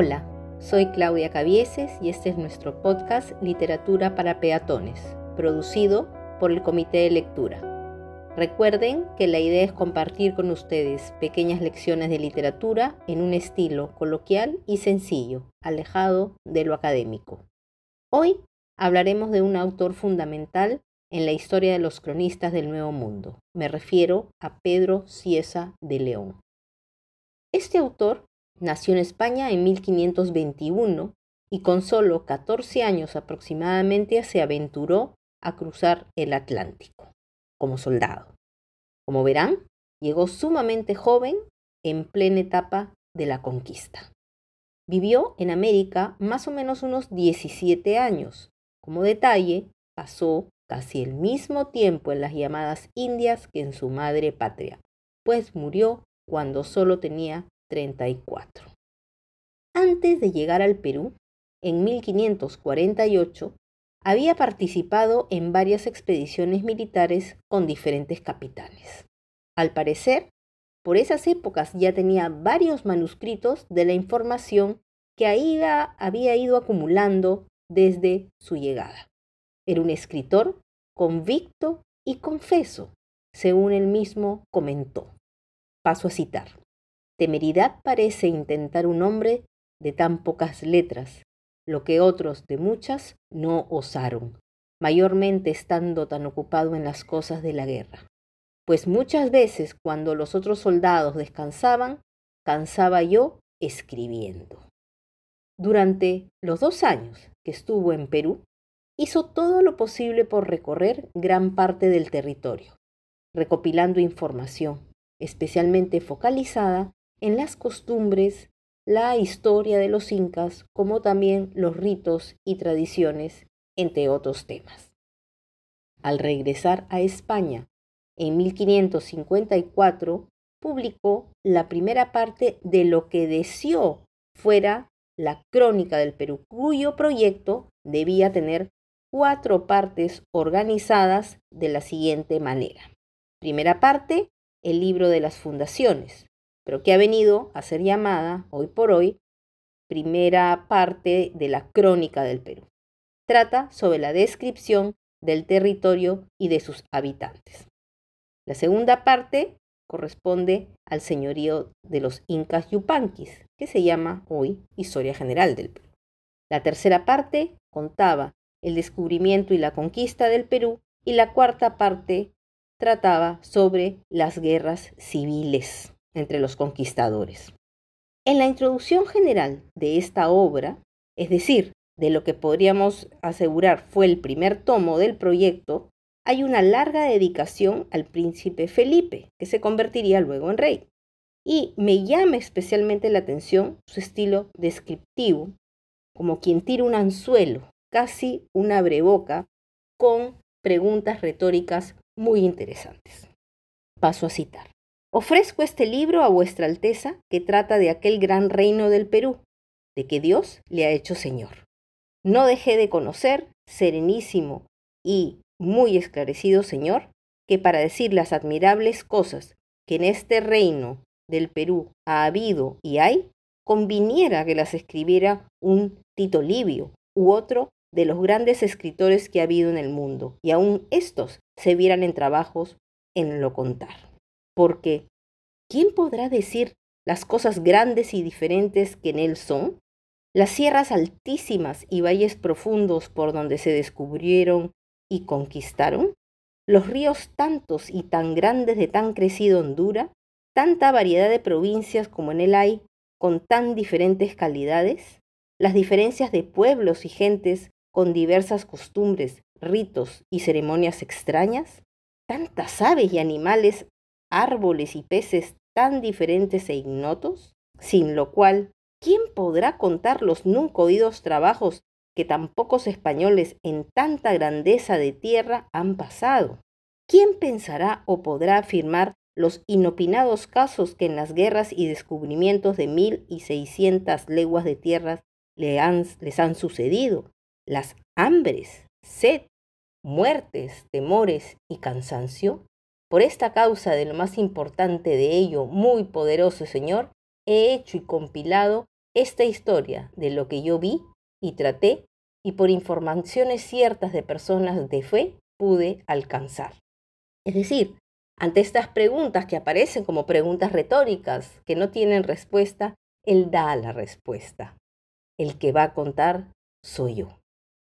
Hola, soy Claudia Cavieses y este es nuestro podcast Literatura para Peatones, producido por el Comité de Lectura. Recuerden que la idea es compartir con ustedes pequeñas lecciones de literatura en un estilo coloquial y sencillo, alejado de lo académico. Hoy hablaremos de un autor fundamental en la historia de los cronistas del Nuevo Mundo. Me refiero a Pedro Ciesa de León. Este autor nació en España en 1521 y con solo 14 años aproximadamente se aventuró a cruzar el Atlántico como soldado. Como verán, llegó sumamente joven en plena etapa de la conquista. Vivió en América más o menos unos 17 años. Como detalle, pasó casi el mismo tiempo en las llamadas Indias que en su madre patria, pues murió cuando solo tenía 34. Antes de llegar al Perú, en 1548, había participado en varias expediciones militares con diferentes capitanes. Al parecer, por esas épocas ya tenía varios manuscritos de la información que Aida había ido acumulando desde su llegada. Era un escritor convicto y confeso, según él mismo comentó. Paso a citar. Temeridad parece intentar un hombre de tan pocas letras, lo que otros de muchas no osaron, mayormente estando tan ocupado en las cosas de la guerra. Pues muchas veces cuando los otros soldados descansaban, cansaba yo escribiendo. Durante los dos años que estuvo en Perú, hizo todo lo posible por recorrer gran parte del territorio, recopilando información, especialmente focalizada en las costumbres, la historia de los incas, como también los ritos y tradiciones, entre otros temas. Al regresar a España en 1554, publicó la primera parte de lo que deseó fuera la Crónica del Perú, cuyo proyecto debía tener cuatro partes organizadas de la siguiente manera. Primera parte, el libro de las fundaciones, pero que ha venido a ser llamada hoy por hoy primera parte de la Crónica del Perú. Trata sobre la descripción del territorio y de sus habitantes. La segunda parte corresponde al señorío de los incas yupanquis, que se llama hoy Historia General del Perú. La tercera parte contaba el descubrimiento y la conquista del Perú y la cuarta parte trataba sobre las guerras civiles entre los conquistadores. En la introducción general de esta obra, es decir, de lo que podríamos asegurar fue el primer tomo del proyecto, hay una larga dedicación al príncipe Felipe, que se convertiría luego en rey. Y me llama especialmente la atención su estilo descriptivo, como quien tira un anzuelo, casi una breboca, con preguntas retóricas muy interesantes. Paso a citar. Ofrezco este libro a vuestra Alteza que trata de aquel gran reino del Perú, de que Dios le ha hecho Señor. No dejé de conocer, serenísimo y muy esclarecido Señor, que para decir las admirables cosas que en este reino del Perú ha habido y hay, conviniera que las escribiera un Tito Livio u otro de los grandes escritores que ha habido en el mundo, y aun estos se vieran en trabajos en lo contar. Porque, ¿quién podrá decir las cosas grandes y diferentes que en él son? Las sierras altísimas y valles profundos por donde se descubrieron y conquistaron, los ríos tantos y tan grandes de tan crecida hondura, tanta variedad de provincias como en él hay, con tan diferentes calidades, las diferencias de pueblos y gentes con diversas costumbres, ritos y ceremonias extrañas, tantas aves y animales, árboles y peces tan diferentes e ignotos, sin lo cual, ¿quién podrá contar los nunca oídos trabajos que tan pocos españoles en tanta grandeza de tierra han pasado. ¿Quién pensará o podrá afirmar los inopinados casos que en las guerras y descubrimientos de mil y seiscientas leguas de tierras les han sucedido? Las hambres, sed, muertes, temores y cansancio. Por esta causa de lo más importante de ello, muy poderoso Señor, he hecho y compilado esta historia de lo que yo vi y traté y por informaciones ciertas de personas de fe pude alcanzar. Es decir, ante estas preguntas que aparecen como preguntas retóricas que no tienen respuesta, Él da la respuesta. El que va a contar soy yo.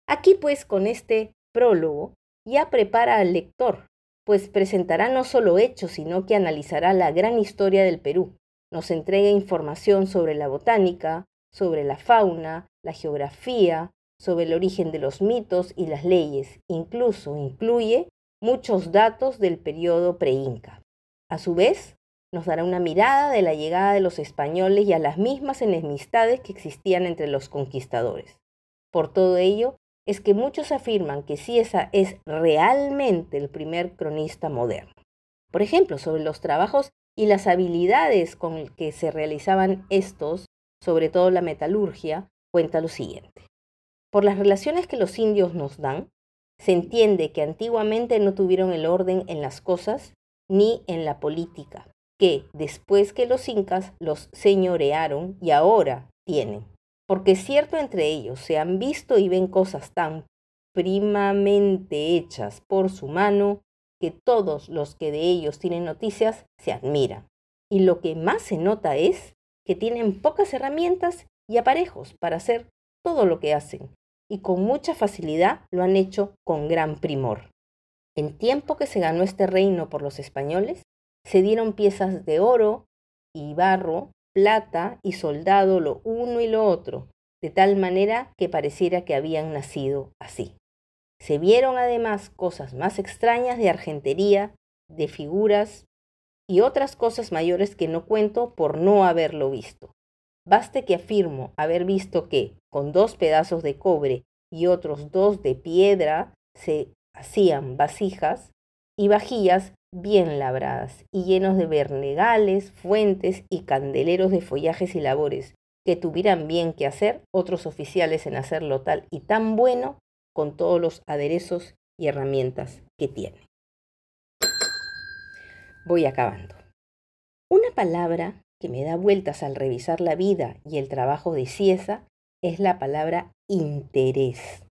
Aquí pues con este prólogo ya prepara al lector, pues presentará no solo hechos, sino que analizará la gran historia del Perú. Nos entrega información sobre la botánica, sobre la fauna, la geografía, sobre el origen de los mitos y las leyes. Incluso incluye muchos datos del periodo pre-inca. A su vez, nos dará una mirada de la llegada de los españoles y a las mismas enemistades que existían entre los conquistadores. Por todo ello, es que muchos afirman que Ciesa es realmente el primer cronista moderno. Por ejemplo, sobre los trabajos y las habilidades con que se realizaban estos, sobre todo la metalurgia, cuenta lo siguiente. Por las relaciones que los indios nos dan, se entiende que antiguamente no tuvieron el orden en las cosas ni en la política, que después que los incas los señorearon y ahora tienen. Porque cierto entre ellos se han visto y ven cosas tan primamente hechas por su mano que todos los que de ellos tienen noticias se admiran. Y lo que más se nota es que tienen pocas herramientas y aparejos para hacer todo lo que hacen, y con mucha facilidad lo han hecho con gran primor. En tiempo que se ganó este reino por los españoles, se dieron piezas de oro y barro, plata y soldado lo uno y lo otro, de tal manera que pareciera que habían nacido así. Se vieron además cosas más extrañas de argentería, de figuras y otras cosas mayores que no cuento por no haberlo visto. Baste que afirmo haber visto que, con dos pedazos de cobre y otros dos de piedra, se hacían vasijas y vajillas bien labradas y llenos de vernegales, fuentes y candeleros de follajes y labores, que tuvieran bien que hacer otros oficiales en hacerlo tal y tan bueno con todos los aderezos y herramientas que tiene. Voy acabando. Una palabra que me da vueltas al revisar la vida y el trabajo de Ciesa es la palabra interés.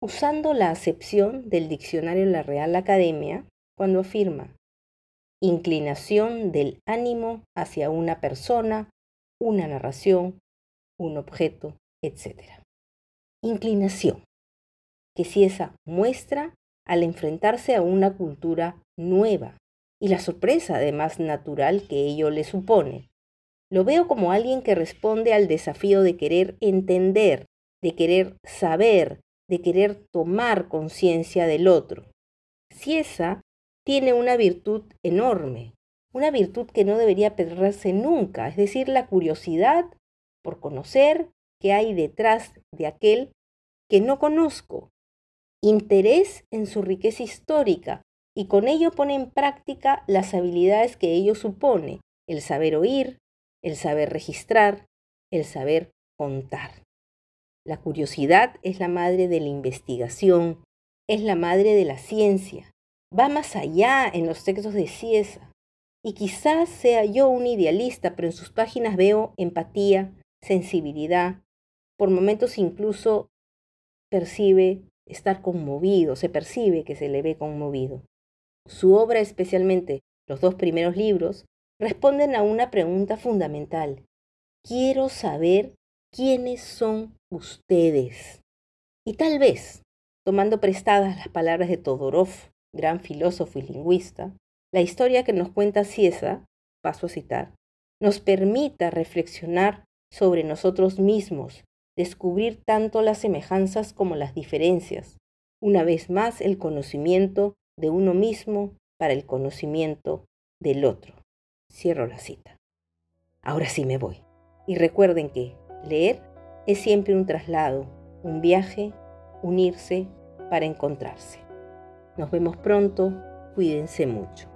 Usando la acepción del diccionario de la Real Academia, cuando afirma inclinación del ánimo hacia una persona, una narración, un objeto, etc. Inclinación, que Ciesa muestra al enfrentarse a una cultura nueva, y la sorpresa además natural que ello le supone. Lo veo como alguien que responde al desafío de querer entender, de querer saber, de querer tomar conciencia del otro. Ciesa tiene una virtud enorme, una virtud que no debería perderse nunca, es decir, la curiosidad por conocer qué hay detrás de aquel que no conozco, interés en su riqueza histórica, y con ello pone en práctica las habilidades que ello supone, el saber oír, el saber registrar, el saber contar. La curiosidad es la madre de la investigación, es la madre de la ciencia, va más allá en los textos de Ciesa. Y quizás sea yo un idealista, pero en sus páginas veo empatía, sensibilidad, por momentos incluso percibe estar conmovido, se percibe que se le ve conmovido. Su obra, especialmente los dos primeros libros, responden a una pregunta fundamental. Quiero saber quiénes son ustedes. Y tal vez, tomando prestadas las palabras de Todorov, gran filósofo y lingüista, la historia que nos cuenta Ciesa, paso a citar, nos permita reflexionar sobre nosotros mismos, descubrir tanto las semejanzas como las diferencias, una vez más el conocimiento de uno mismo para el conocimiento del otro. Cierro la cita. Ahora sí me voy. Y recuerden que leer es siempre un traslado, un viaje, unirse para encontrarse. Nos vemos pronto, cuídense mucho.